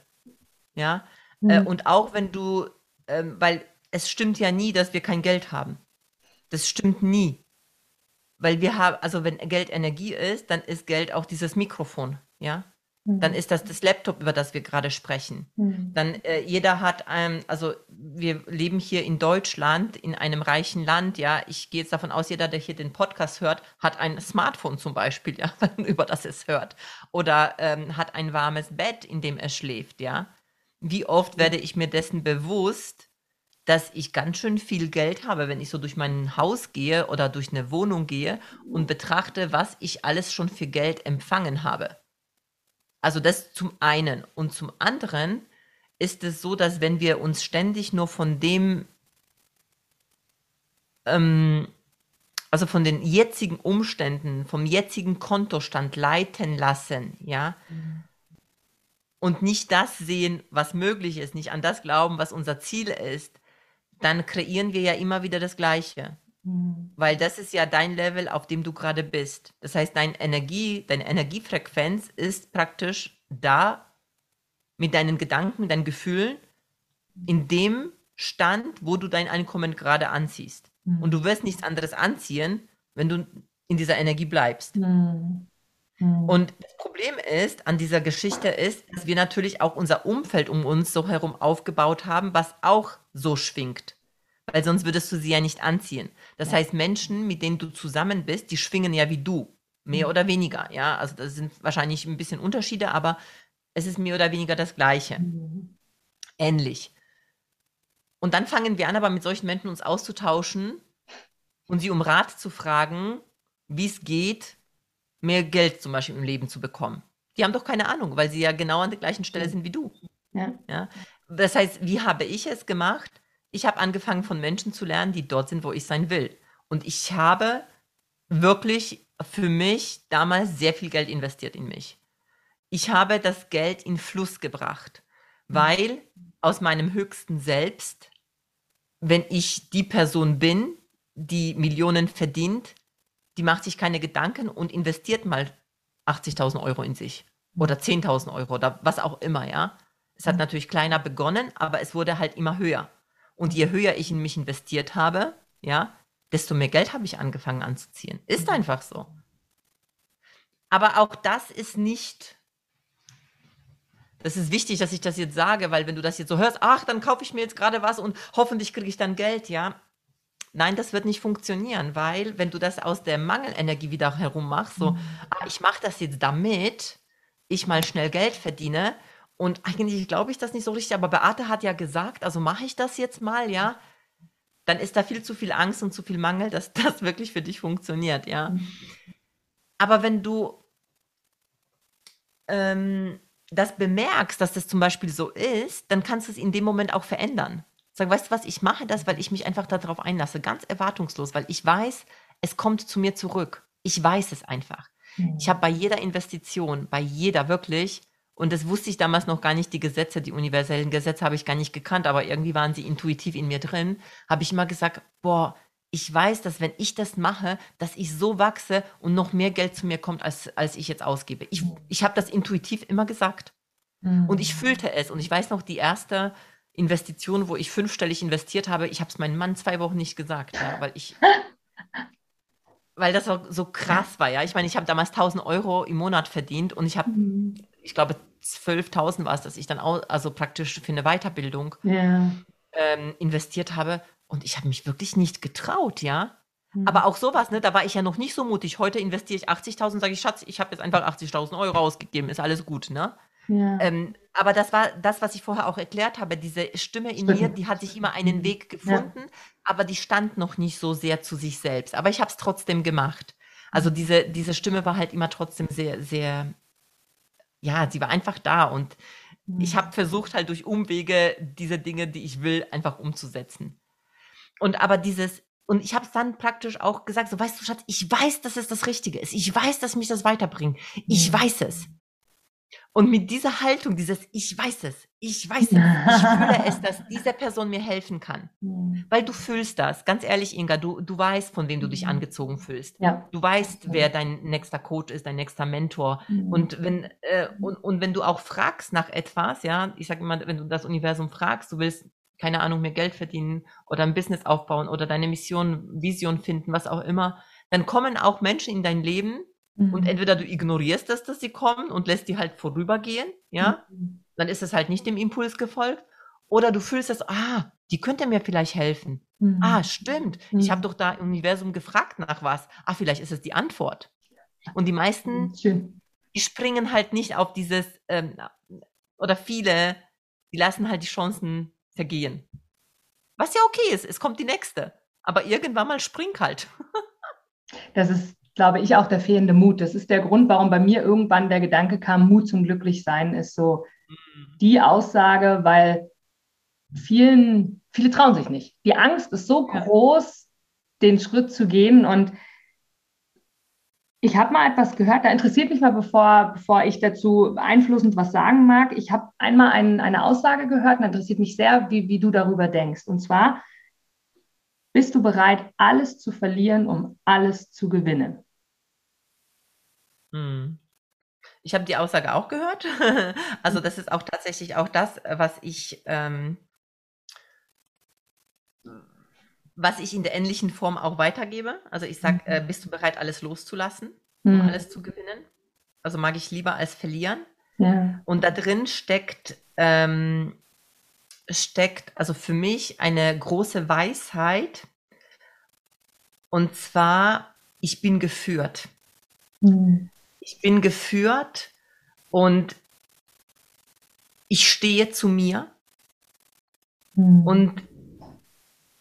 S3: Ja, mhm. äh, und auch wenn du, äh, weil es stimmt ja nie, dass wir kein Geld haben. Das stimmt nie. Weil wir haben, also wenn Geld Energie ist, dann ist Geld auch dieses Mikrofon, ja. Dann mhm. ist das das Laptop, über das wir gerade sprechen. Mhm. Dann äh, jeder hat, ähm, also wir leben hier in Deutschland, in einem reichen Land, ja. Ich gehe jetzt davon aus, jeder, der hier den Podcast hört, hat ein Smartphone zum Beispiel, ja, über das es hört. Oder ähm, hat ein warmes Bett, in dem er schläft, ja. Wie oft werde ich mir dessen bewusst, dass ich ganz schön viel Geld habe, wenn ich so durch mein Haus gehe oder durch eine Wohnung gehe und betrachte, was ich alles schon für Geld empfangen habe. Also das zum einen. Und zum anderen ist es so, dass wenn wir uns ständig nur von dem, ähm, also von den jetzigen Umständen, vom jetzigen Kontostand leiten lassen, ja, mhm. und nicht das sehen, was möglich ist, nicht an das glauben, was unser Ziel ist, dann kreieren wir ja immer wieder das Gleiche. Mhm. Weil das ist ja dein Level, auf dem du gerade bist. Das heißt, deine Energie, deine Energiefrequenz ist praktisch da mit deinen Gedanken, mit deinen Gefühlen, in dem Stand, wo du dein Einkommen gerade anziehst. Mhm. Und du wirst nichts anderes anziehen, wenn du in dieser Energie bleibst. Mhm. mhm. Und das Problem ist, an dieser Geschichte ist, dass wir natürlich auch unser Umfeld um uns so herum aufgebaut haben, was auch so schwingt. Weil sonst würdest du sie ja nicht anziehen. Das ja. heißt, Menschen, mit denen du zusammen bist, die schwingen ja wie du. Mehr mhm. oder weniger, ja. Also das sind wahrscheinlich ein bisschen Unterschiede, aber es ist mehr oder weniger das Gleiche. Mhm. Ähnlich. Und dann fangen wir an, aber mit solchen Menschen uns auszutauschen und sie um Rat zu fragen, wie es geht, mehr Geld zum Beispiel im Leben zu bekommen. Die haben doch keine Ahnung, weil sie ja genau an der gleichen Stelle sind wie du. Ja. ja. Das heißt, wie habe ich es gemacht? Ich habe angefangen von Menschen zu lernen, die dort sind, wo ich sein will. Und ich habe wirklich für mich damals sehr viel Geld investiert in mich. Ich habe das Geld in Fluss gebracht, weil aus meinem höchsten Selbst, wenn ich die Person bin, die Millionen verdient, die macht sich keine Gedanken und investiert mal 80.000 Euro in sich oder 10.000 Euro oder was auch immer, ja. Es hat natürlich kleiner begonnen, aber es wurde halt immer höher. Und je höher ich in mich investiert habe, ja, desto mehr Geld habe ich angefangen anzuziehen. Ist mhm. einfach so. Aber auch das ist nicht. Das ist wichtig, dass ich das jetzt sage, weil wenn du das jetzt so hörst, ach, dann kaufe ich mir jetzt gerade was und hoffentlich kriege ich dann Geld, ja. Nein, das wird nicht funktionieren, weil wenn du das aus der Mangelenergie wieder herum machst, so, mhm. ah, ich mache das jetzt damit, ich mal schnell Geld verdiene. Und eigentlich glaube ich das nicht so richtig, aber Beate hat ja gesagt, also mache ich das jetzt mal, ja dann ist da viel zu viel Angst und zu viel Mangel, dass das wirklich für dich funktioniert, ja. Mhm. Aber wenn du ähm, das bemerkst, dass das zum Beispiel so ist, dann kannst du es in dem Moment auch verändern. Sag, weißt du was, ich mache das, weil ich mich einfach darauf einlasse, ganz erwartungslos, weil ich weiß, es kommt zu mir zurück. Ich weiß es einfach. Mhm. Ich habe bei jeder Investition, bei jeder wirklich, Und das wusste ich damals noch gar nicht, die Gesetze, die universellen Gesetze habe ich gar nicht gekannt, aber irgendwie waren sie intuitiv in mir drin. Habe ich immer gesagt, boah, ich weiß, dass wenn ich das mache, dass ich so wachse und noch mehr Geld zu mir kommt, als, als ich jetzt ausgebe. Ich, ich habe das intuitiv immer gesagt. Mhm. Und ich fühlte es. Und ich weiß noch, die erste Investition, wo ich fünfstellig investiert habe, ich habe es meinem Mann zwei Wochen nicht gesagt, ja, weil ich, weil das so, so krass war, ja. Ich meine, ich habe damals 1000 Euro im Monat verdient und ich habe, mhm. Ich glaube, 12.000 war es, dass ich dann auch, also praktisch für eine Weiterbildung ja. ähm, investiert habe. Und ich habe mich wirklich nicht getraut, ja. Mhm. Aber auch sowas, ne, da war ich ja noch nicht so mutig. Heute investiere ich 80.000, sage ich, Schatz, ich habe jetzt einfach 80.000 Euro ausgegeben, ist alles gut, ne? Ja. Ähm, aber das war das, was ich vorher auch erklärt habe. Diese Stimme in Stimmt. mir, die hat sich immer einen. Weg gefunden, ja. aber die stand noch nicht so sehr zu sich selbst. Aber ich habe es trotzdem gemacht. Also diese, diese Stimme war halt immer trotzdem sehr, sehr, ja, sie war einfach da und mhm. ich habe versucht halt durch Umwege diese Dinge, die ich will, einfach umzusetzen. Und aber dieses, und ich habe es dann praktisch auch gesagt, so weißt du, Schatz, ich weiß, dass es das Richtige ist. Ich weiß, dass mich das weiterbringt. Ich mhm. weiß es. Und mit dieser Haltung, dieses Ich weiß es, ich weiß es, ich fühle es, dass diese Person mir helfen kann. Mhm. Weil du fühlst das. Ganz ehrlich, Inga, du, du weißt, von wem du dich mhm. angezogen fühlst. Ja. Du weißt, wer dein nächster Coach ist, dein nächster Mentor. Mhm. Und wenn, äh, und, und wenn du auch fragst nach etwas, ja, ich sage immer, wenn du das Universum fragst, du willst, keine Ahnung, mehr Geld verdienen oder ein Business aufbauen oder deine Mission, Vision finden, was auch immer, dann kommen auch Menschen in dein Leben, Mhm. Und entweder du ignorierst das, dass sie kommen und lässt die halt vorübergehen, ja, mhm. dann ist es halt nicht dem Impuls gefolgt. Oder du fühlst das, ah, die könnte mir vielleicht helfen. Mhm. Ah, stimmt. Ich mhm. habe doch da im Universum gefragt nach was. Ah, vielleicht ist es die Antwort. Und die meisten, mhm, Schön. die springen halt nicht auf dieses, ähm, oder viele, die lassen halt die Chancen vergehen. Was ja okay ist, es kommt die nächste. Aber irgendwann mal spring halt.
S2: das ist glaube ich, auch der fehlende Mut. Das ist der Grund, warum bei mir irgendwann der Gedanke kam, Mut zum Glücklichsein ist so mhm. die Aussage, weil vielen, viele trauen sich nicht. Die Angst ist so ja. groß, den Schritt zu gehen und ich habe mal etwas gehört, da interessiert mich mal, bevor, bevor ich dazu einflussend was sagen mag. Ich habe einmal ein, eine Aussage gehört und interessiert mich sehr, wie, wie du darüber denkst. Und zwar, bist du bereit, alles zu verlieren, um alles zu gewinnen?
S3: Hm. Ich habe die Aussage auch gehört. Also hm. das ist auch tatsächlich auch das, was ich, ähm, was ich in der ähnlichen Form auch weitergebe. Also ich sage, äh, mhm. bist du bereit, alles loszulassen, um mhm. alles zu gewinnen? Also mag ich lieber als verlieren. Ja. Und da drin steckt, ähm, steckt also für mich eine große Weisheit. Und zwar, ich bin geführt. Mhm ich bin geführt und ich stehe zu mir mhm. und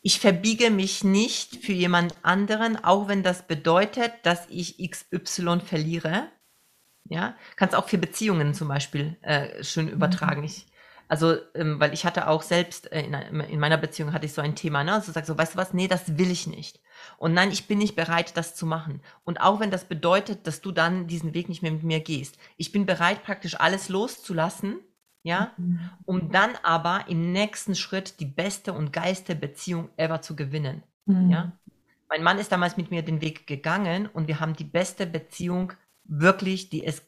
S3: ich verbiege mich nicht für jemand anderen, auch wenn das bedeutet, dass ich XY verliere. Ja, kannst auch für Beziehungen zum Beispiel äh, schön hm. übertragen. Ich also, ähm, weil ich hatte auch selbst äh, in, in, meiner Beziehung hatte ich so ein Thema, ne? Also sag so, weißt du was, nee, das will ich nicht. Und nein, ich bin nicht bereit, das zu machen. Und auch wenn das bedeutet, dass du dann diesen Weg nicht mehr mit mir gehst. Ich bin bereit, praktisch alles loszulassen, ja, mhm. um dann aber im nächsten Schritt die beste und geilste Beziehung ever zu gewinnen. Mhm. Ja. Mein Mann ist damals mit mir den Weg gegangen und wir haben die beste Beziehung wirklich, die es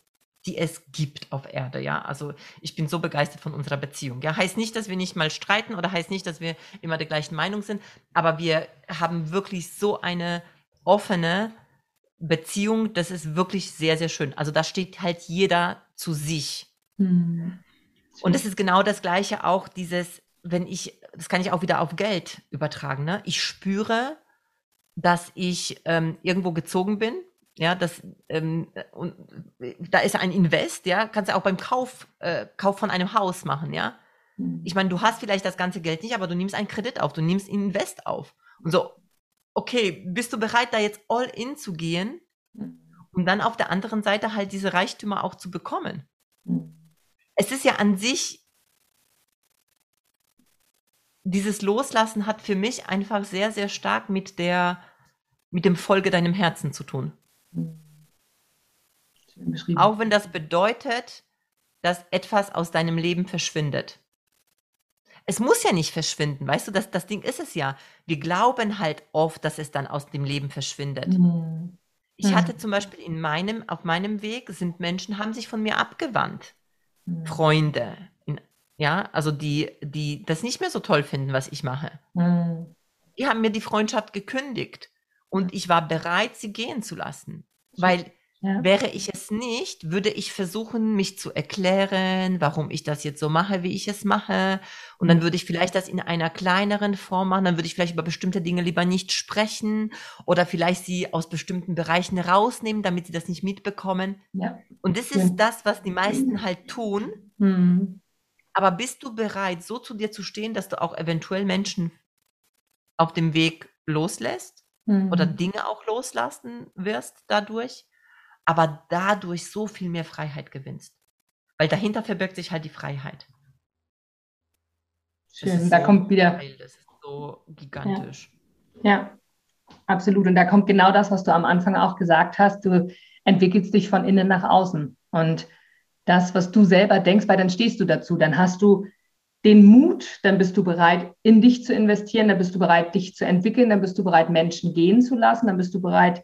S3: die es gibt auf Erde, ja. Also ich bin so begeistert von unserer Beziehung. Ja, heißt nicht, dass wir nicht mal streiten oder heißt nicht, dass wir immer der gleichen Meinung sind, aber wir haben wirklich so eine offene Beziehung, das ist wirklich sehr, sehr schön. Also da steht halt jeder zu sich. Mhm. Und es ist genau das Gleiche auch dieses, wenn ich, das kann ich auch wieder auf Geld übertragen, ne? Ich spüre, dass ich ähm, irgendwo gezogen bin ja, das, ähm, und da ist ein Invest, ja, kannst du auch beim Kauf, äh, Kauf von einem Haus machen, ja. Mhm. Ich meine, du hast vielleicht das ganze Geld nicht, aber du nimmst einen Kredit auf, du nimmst Invest auf. Und so, okay, bist du bereit, da jetzt all in zu gehen, um dann auf der anderen Seite halt diese Reichtümer auch zu bekommen? Mhm. Es ist ja an sich, dieses Loslassen hat für mich einfach sehr, sehr stark mit der, mit dem Folge deinem Herzen zu tun. Auch wenn das bedeutet, dass etwas aus deinem Leben verschwindet. Es muss ja nicht verschwinden, weißt du, das, das Ding ist es ja. Wir glauben halt oft, dass es dann aus dem Leben verschwindet. Mhm. Ich mhm. hatte zum Beispiel in meinem, auf meinem Weg sind Menschen, haben sich von mir abgewandt. Mhm. Freunde, ja, also die, die das nicht mehr so toll finden, was ich mache. Mhm. Die haben mir die Freundschaft gekündigt und ich war bereit, sie gehen zu lassen, weil ja. Wäre ich es nicht, würde ich versuchen, mich zu erklären, warum ich das jetzt so mache, wie ich es mache. Und dann würde ich vielleicht das in einer kleineren Form machen. Dann würde ich vielleicht über bestimmte Dinge lieber nicht sprechen oder vielleicht sie aus bestimmten Bereichen rausnehmen, damit sie das nicht mitbekommen. Ja. Und das ist ja. das, was die meisten halt tun. Mhm. Aber bist du bereit, so zu dir zu stehen, dass du auch eventuell Menschen auf dem Weg loslässt mhm. oder Dinge auch loslassen wirst dadurch? aber dadurch so viel mehr Freiheit gewinnst. Weil dahinter verbirgt sich halt die Freiheit.
S2: Schön, da so kommt wieder.
S3: Geil, das ist so gigantisch.
S2: Ja. ja, absolut. Und da kommt genau das, was du am Anfang auch gesagt hast. Du entwickelst dich von innen nach außen. Und das, was du selber denkst, weil dann stehst du dazu, dann hast du den Mut, dann bist du bereit, in dich zu investieren, dann bist du bereit, dich zu entwickeln, dann bist du bereit, Menschen gehen zu lassen, dann bist du bereit,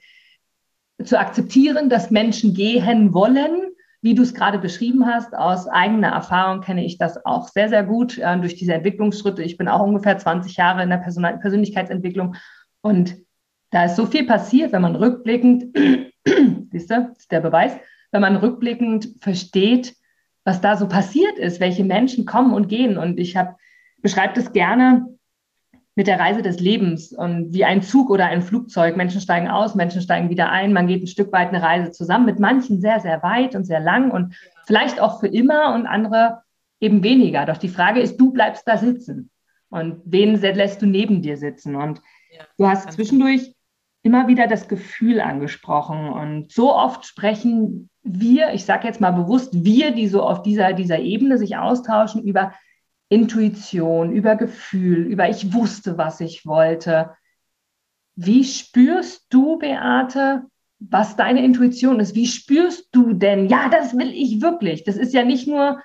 S2: zu akzeptieren, dass Menschen gehen wollen, wie du es gerade beschrieben hast. Aus eigener Erfahrung kenne ich das auch sehr, sehr gut äh, durch diese Entwicklungsschritte. Ich bin auch ungefähr 20 Jahre in der Person Persönlichkeitsentwicklung und da ist so viel passiert, wenn man rückblickend, siehst du, ist der Beweis, wenn man rückblickend versteht, was da so passiert ist, welche Menschen kommen und gehen. Und ich habe beschreibe das gerne mit der Reise des Lebens und wie ein Zug oder ein Flugzeug. Menschen steigen aus, Menschen steigen wieder ein, man geht ein Stück weit eine Reise zusammen, mit manchen sehr, sehr weit und sehr lang und vielleicht auch für immer und andere eben weniger. Doch die Frage ist, du bleibst da sitzen und wen lässt du neben dir sitzen? Und ja, du hast zwischendurch immer wieder das Gefühl angesprochen und so oft sprechen wir, ich sage jetzt mal bewusst, wir, die so auf dieser, dieser Ebene sich austauschen, über Intuition, über Gefühl, über ich wusste, was ich wollte. Wie spürst du, Beate, was deine Intuition ist? Wie spürst du denn, ja, das will ich wirklich? Das ist ja nicht nur,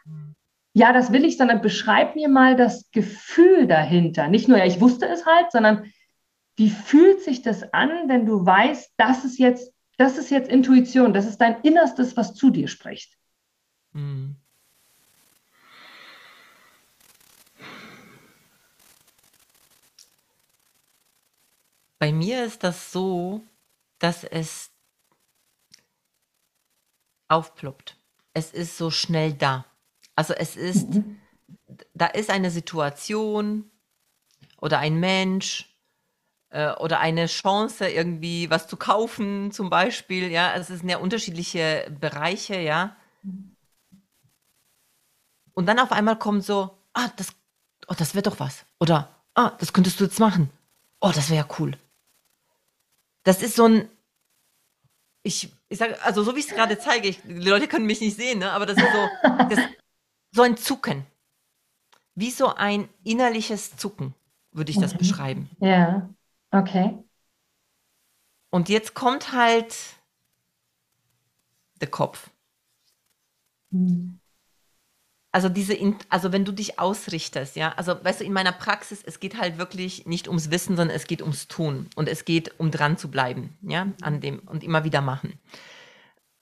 S2: ja, das will ich, sondern beschreib mir mal das Gefühl dahinter. Nicht nur, ja, ich wusste es halt, sondern wie fühlt sich das an, wenn du weißt, das ist jetzt, das ist jetzt Intuition, das ist dein Innerstes, was zu dir spricht? Mhm.
S3: Bei mir ist das so, dass es aufploppt. Es ist so schnell da. Also es ist, mhm. da ist eine Situation oder ein Mensch äh, oder eine Chance, irgendwie was zu kaufen, zum Beispiel. Ja, es sind ja unterschiedliche Bereiche, ja. Und dann auf einmal kommt so, ah, das, oh, das wäre doch was. Oder, ah, das könntest du jetzt machen. Oh, das wäre ja cool das ist so ein, ich, ich sage, also so wie ich es gerade zeige, ich, die Leute können mich nicht sehen, ne? aber das ist so, das, so ein Zucken. Wie so ein innerliches Zucken, würde ich das mhm. beschreiben.
S2: Ja, okay.
S3: Und jetzt kommt halt der Kopf. Mhm also diese, also wenn du dich ausrichtest, ja, also weißt du, in meiner Praxis, es geht halt wirklich nicht ums Wissen, sondern es geht ums Tun und es geht um dran zu bleiben, ja, an dem und immer wieder machen.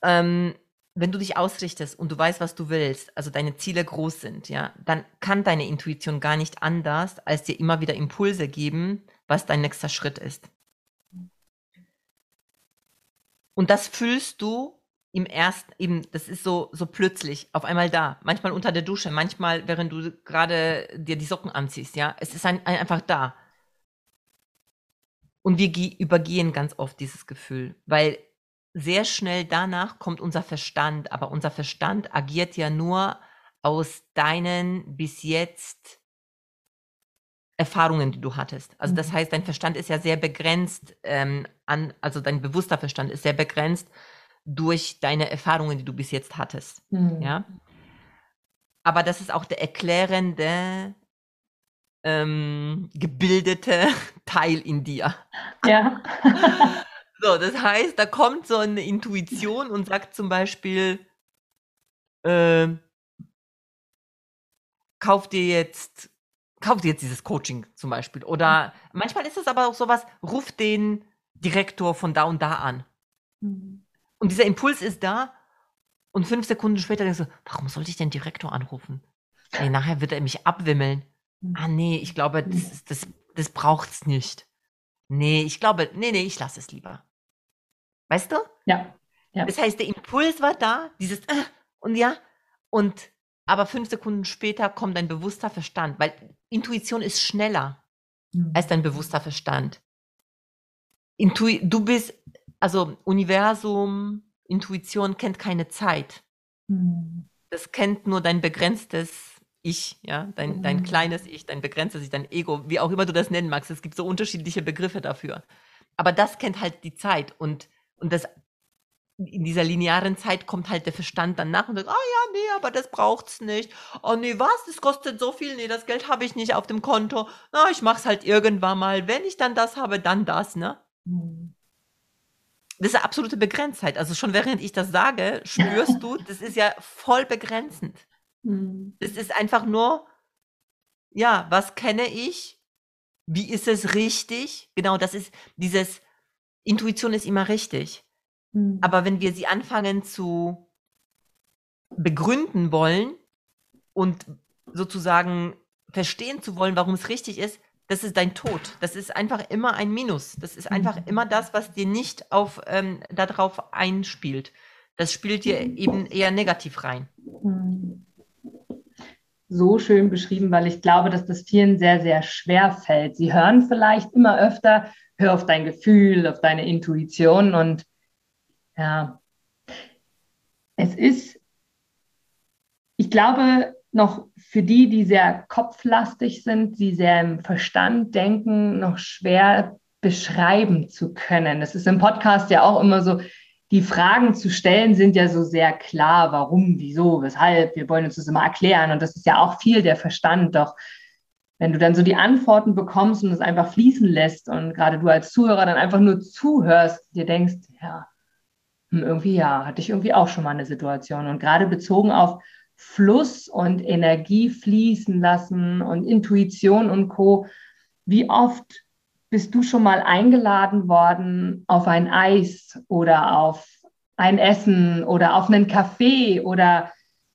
S3: Ähm, wenn du dich ausrichtest und du weißt, was du willst, also deine Ziele groß sind, ja, dann kann deine Intuition gar nicht anders, als dir immer wieder Impulse geben, was dein nächster Schritt ist. Und das fühlst du im ersten, eben, das ist so, so plötzlich, auf einmal da. Manchmal unter der Dusche, manchmal, während du gerade dir die Socken anziehst, ja. Es ist ein, ein, einfach da. Und wir übergehen ganz oft dieses Gefühl, weil sehr schnell danach kommt unser Verstand, aber unser Verstand agiert ja nur aus deinen bis jetzt Erfahrungen, die du hattest. Also das mhm. heißt, dein Verstand ist ja sehr begrenzt ähm, an, also dein bewusster Verstand ist sehr begrenzt durch deine Erfahrungen, die du bis jetzt hattest. Mhm. Ja. Aber das ist auch der erklärende, ähm, gebildete Teil in dir.
S2: Ja.
S3: so, das heißt, da kommt so eine Intuition und sagt zum Beispiel, äh, kauf dir jetzt, kauf dir jetzt dieses Coaching zum Beispiel. Oder manchmal ist es aber auch sowas, ruf den Direktor von da und da an. Mhm. Und dieser Impuls ist da und fünf Sekunden später denkst du, warum sollte ich den Direktor anrufen? Ey, nachher wird er mich abwimmeln. Mhm. Ah, nee, ich glaube, das, das, das braucht's nicht. Nee, ich glaube, nee, nee, ich lasse es lieber. Weißt du?
S2: Ja. ja.
S3: Das heißt, der Impuls war da, dieses, äh, und ja, und aber fünf Sekunden später kommt dein bewusster Verstand, weil Intuition ist schneller mhm. als dein bewusster Verstand. Intui du bist, also Universum, Intuition kennt keine Zeit. Mhm. Das kennt nur dein begrenztes Ich, ja, dein, mhm. dein kleines Ich, dein begrenztes Ich, dein Ego, wie auch immer du das nennen magst. Es gibt so unterschiedliche Begriffe dafür. Aber das kennt halt die Zeit und, und das in dieser linearen Zeit kommt halt der Verstand dann nach und sagt, ah ja, nee, aber das braucht's nicht. Oh nee, was? Das kostet so viel. Nee, das Geld habe ich nicht auf dem Konto. Na, ich mach's halt irgendwann mal. Wenn ich dann das habe, dann das, ne? Mhm das ist absolute Begrenztheit. Also schon während ich das sage, spürst du, das ist ja voll begrenzend. Mhm. Das ist einfach nur, ja, was kenne ich? Wie ist es richtig? Genau, das ist dieses, Intuition ist immer richtig. Mhm. Aber wenn wir sie anfangen zu begründen wollen und sozusagen verstehen zu wollen, warum es richtig ist, das ist dein Tod. Das ist einfach immer ein Minus. Das ist einfach mhm. immer das, was dir nicht auf ähm, darauf einspielt. Das spielt dir eben eher negativ rein. Mhm.
S2: So schön beschrieben, weil ich glaube, dass das vielen sehr, sehr schwer fällt. Sie hören vielleicht immer öfter, hör auf dein Gefühl, auf deine Intuition und ja, es ist, ich glaube, noch für die, die sehr kopflastig sind, die sehr im Verstand denken, noch schwer beschreiben zu können. Das ist im Podcast ja auch immer so, die Fragen zu stellen sind ja so sehr klar, warum, wieso, weshalb, wir wollen uns das immer erklären und das ist ja auch viel der Verstand, doch wenn du dann so die Antworten bekommst und es einfach fließen lässt und gerade du als Zuhörer dann einfach nur zuhörst, dir denkst, ja, hm, irgendwie ja, hatte ich irgendwie auch schon mal eine Situation und gerade bezogen auf Fluss und Energie fließen lassen und Intuition und Co. Wie oft bist du schon mal eingeladen worden auf ein Eis oder auf ein Essen oder auf einen Kaffee oder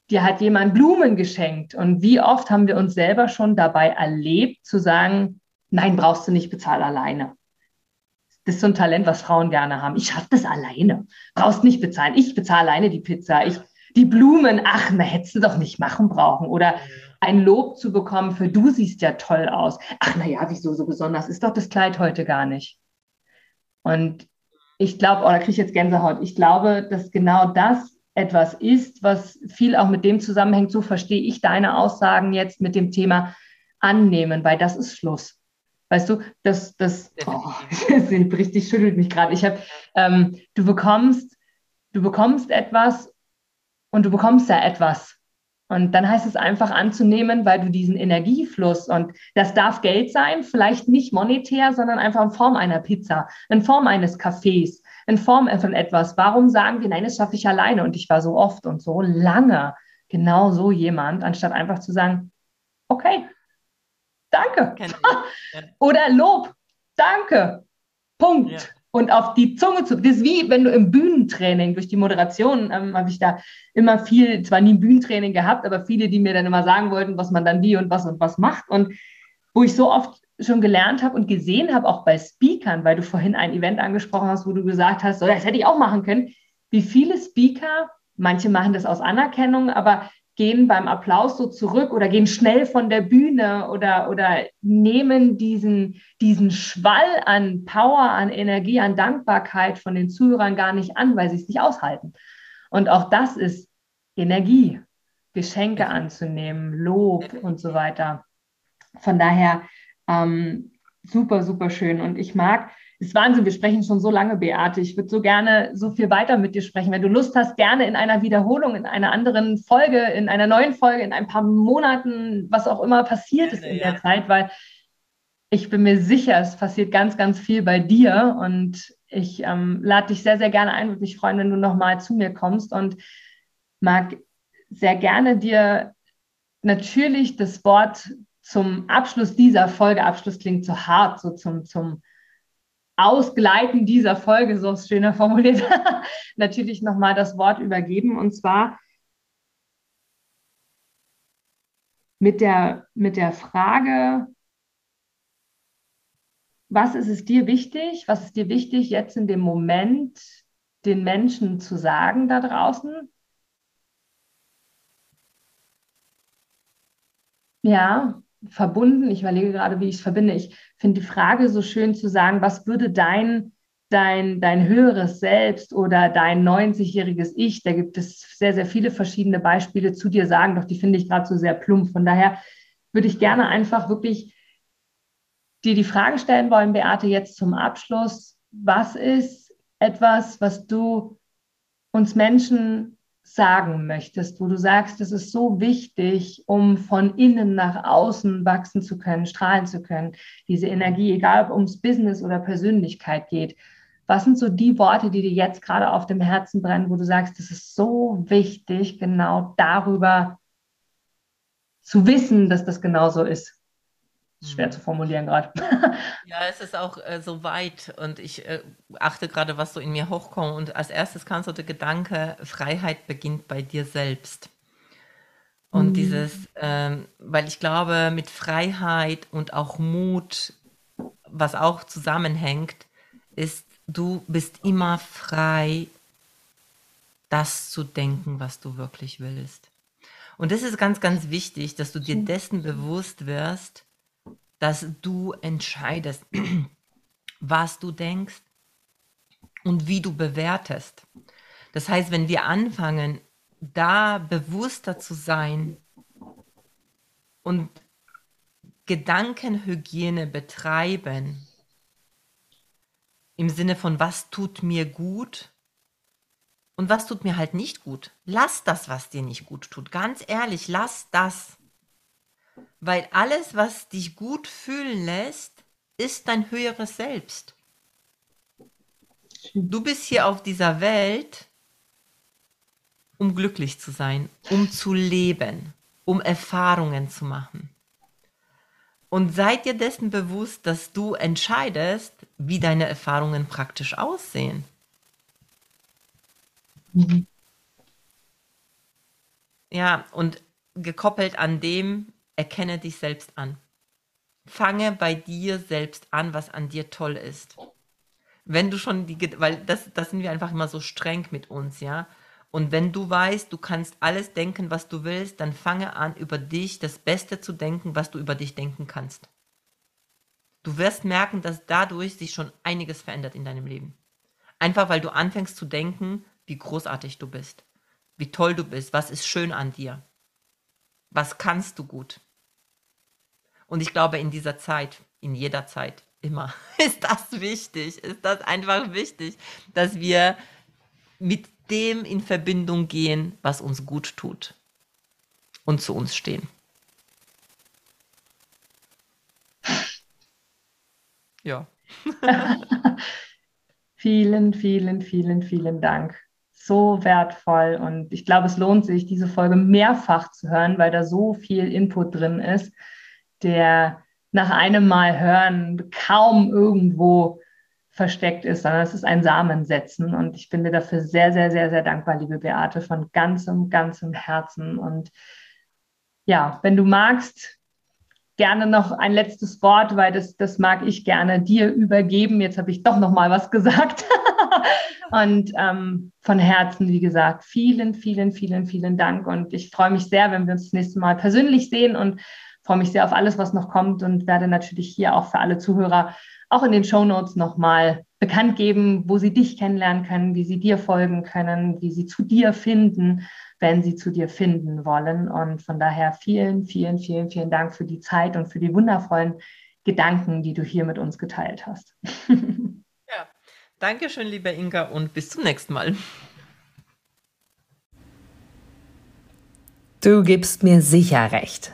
S2: dir hat jemand Blumen geschenkt? Und wie oft haben wir uns selber schon dabei erlebt zu sagen, nein, brauchst du nicht, bezahl alleine. Das ist so ein Talent, was Frauen gerne haben. Ich schaffe das alleine. Brauchst nicht bezahlen. Ich bezahle alleine die Pizza. Ich die Blumen, ach, na, hättest du doch nicht machen brauchen. Oder ein Lob zu bekommen für du siehst ja toll aus. Ach, na ja, wieso so besonders? Ist doch das Kleid heute gar nicht. Und ich glaube, oh, da kriege ich jetzt Gänsehaut. Ich glaube, dass genau das etwas ist, was viel auch mit dem zusammenhängt. So verstehe ich deine Aussagen jetzt mit dem Thema annehmen, weil das ist Schluss. Weißt du, das, das, oh, das richtig schüttelt mich gerade. Ich habe, ähm, du bekommst, du bekommst etwas und du bekommst ja etwas. Und dann heißt es einfach anzunehmen, weil du diesen Energiefluss und das darf Geld sein, vielleicht nicht monetär, sondern einfach in Form einer Pizza, in Form eines Cafés, in Form von etwas. Warum sagen wir, nein, das schaffe ich alleine? Und ich war so oft und so lange genau so jemand, anstatt einfach zu sagen, okay, danke. Oder Lob, danke. Punkt. Ja und auf die Zunge zu. Das ist wie wenn du im Bühnentraining durch die Moderation ähm, habe ich da immer viel, zwar nie ein Bühnentraining gehabt, aber viele, die mir dann immer sagen wollten, was man dann wie und was und was macht. Und wo ich so oft schon gelernt habe und gesehen habe, auch bei Speakern, weil du vorhin ein Event angesprochen hast, wo du gesagt hast, so, das hätte ich auch machen können, wie viele Speaker, manche machen das aus Anerkennung, aber gehen beim Applaus so zurück oder gehen schnell von der Bühne oder, oder nehmen diesen, diesen Schwall an Power, an Energie, an Dankbarkeit von den Zuhörern gar nicht an, weil sie es nicht aushalten. Und auch das ist Energie, Geschenke anzunehmen, Lob und so weiter. Von daher ähm, super, super schön. Und ich mag, ist Wahnsinn, wir sprechen schon so lange, Beate. Ich würde so gerne so viel weiter mit dir sprechen. Wenn du Lust hast, gerne in einer Wiederholung, in einer anderen Folge, in einer neuen Folge, in ein paar Monaten, was auch immer passiert ist in der Zeit, weil ich bin mir sicher, es passiert ganz, ganz viel bei dir und ich ähm, lade dich sehr, sehr gerne ein. Würde mich freuen, wenn du nochmal zu mir kommst und mag sehr gerne dir natürlich das Wort zum Abschluss dieser Folge, Abschluss klingt so hart, so zum, zum Ausgleiten dieser Folge, so schöner formuliert, natürlich nochmal das Wort übergeben. Und zwar mit der, mit der Frage, was ist es dir wichtig? Was ist dir wichtig, jetzt in dem Moment den Menschen zu sagen da draußen? Ja, verbunden. Ich überlege gerade, wie ich es verbinde. Ich finde die Frage so schön zu sagen, was würde dein, dein, dein höheres Selbst oder dein 90-jähriges Ich, da gibt es sehr, sehr viele verschiedene Beispiele zu dir sagen, doch die finde ich gerade so sehr plump. Von daher würde ich gerne einfach wirklich dir die Frage stellen wollen, Beate, jetzt zum Abschluss. Was ist etwas, was du uns Menschen sagen möchtest, wo du sagst, es ist so wichtig, um von innen nach außen wachsen zu können, strahlen zu können, diese Energie, egal ob ums Business oder Persönlichkeit geht. Was sind so die Worte, die dir jetzt gerade auf dem Herzen brennen, wo du sagst, es ist so wichtig, genau darüber zu wissen, dass das genau so ist? Schwer zu formulieren gerade.
S3: ja, es ist auch äh, so weit und ich äh, achte gerade, was so in mir hochkommt. Und als erstes kam so der Gedanke, Freiheit beginnt bei dir selbst. Und mhm. dieses, ähm, weil ich glaube, mit Freiheit und auch Mut, was auch zusammenhängt, ist, du bist immer frei, das zu denken, was du wirklich willst. Und das ist ganz, ganz wichtig, dass du dir dessen bewusst wirst, dass du entscheidest, was du denkst und wie du bewertest. Das heißt, wenn wir anfangen, da bewusster zu sein und Gedankenhygiene betreiben, im Sinne von, was tut mir gut und was tut mir halt nicht gut. Lass das, was dir nicht gut tut. Ganz ehrlich, lass das. Weil alles, was dich gut fühlen lässt, ist dein höheres Selbst. Du bist hier auf dieser Welt, um glücklich zu sein, um zu leben, um Erfahrungen zu machen. Und seid dir dessen bewusst, dass du entscheidest, wie deine Erfahrungen praktisch aussehen. Mhm. Ja, und gekoppelt an dem, Erkenne dich selbst an. Fange bei dir selbst an, was an dir toll ist. Wenn du schon die, weil das, das sind wir einfach immer so streng mit uns, ja. Und wenn du weißt, du kannst alles denken, was du willst, dann fange an, über dich das Beste zu denken, was du über dich denken kannst. Du wirst merken, dass dadurch sich schon einiges verändert in deinem Leben. Einfach weil du anfängst zu denken, wie großartig du bist, wie toll du bist, was ist schön an dir, was kannst du gut. Und ich glaube, in dieser Zeit, in jeder Zeit, immer, ist das wichtig, ist das einfach wichtig, dass wir mit dem in Verbindung gehen, was uns gut tut und zu uns stehen. Ja.
S2: vielen, vielen, vielen, vielen Dank. So wertvoll und ich glaube, es lohnt sich, diese Folge mehrfach zu hören, weil da so viel Input drin ist der nach einem Mal hören kaum irgendwo versteckt ist, sondern es ist ein Samensetzen. Und ich bin dir dafür sehr, sehr, sehr, sehr dankbar, liebe Beate, von ganzem, ganzem Herzen. Und ja, wenn du magst, gerne noch ein letztes Wort, weil das, das mag ich gerne dir übergeben. Jetzt habe ich doch noch mal was gesagt. und ähm, von Herzen, wie gesagt, vielen, vielen, vielen, vielen Dank. Und ich freue mich sehr, wenn wir uns das nächste Mal persönlich sehen und freue mich sehr auf alles, was noch kommt und werde natürlich hier auch für alle Zuhörer auch in den Show Notes nochmal bekannt geben, wo sie dich kennenlernen können, wie sie dir folgen können, wie sie zu dir finden, wenn sie zu dir finden wollen. Und von daher vielen, vielen, vielen, vielen Dank für die Zeit und für die wundervollen Gedanken, die du hier mit uns geteilt hast.
S3: ja, danke schön, liebe Inga, und bis zum nächsten Mal.
S1: Du gibst mir sicher recht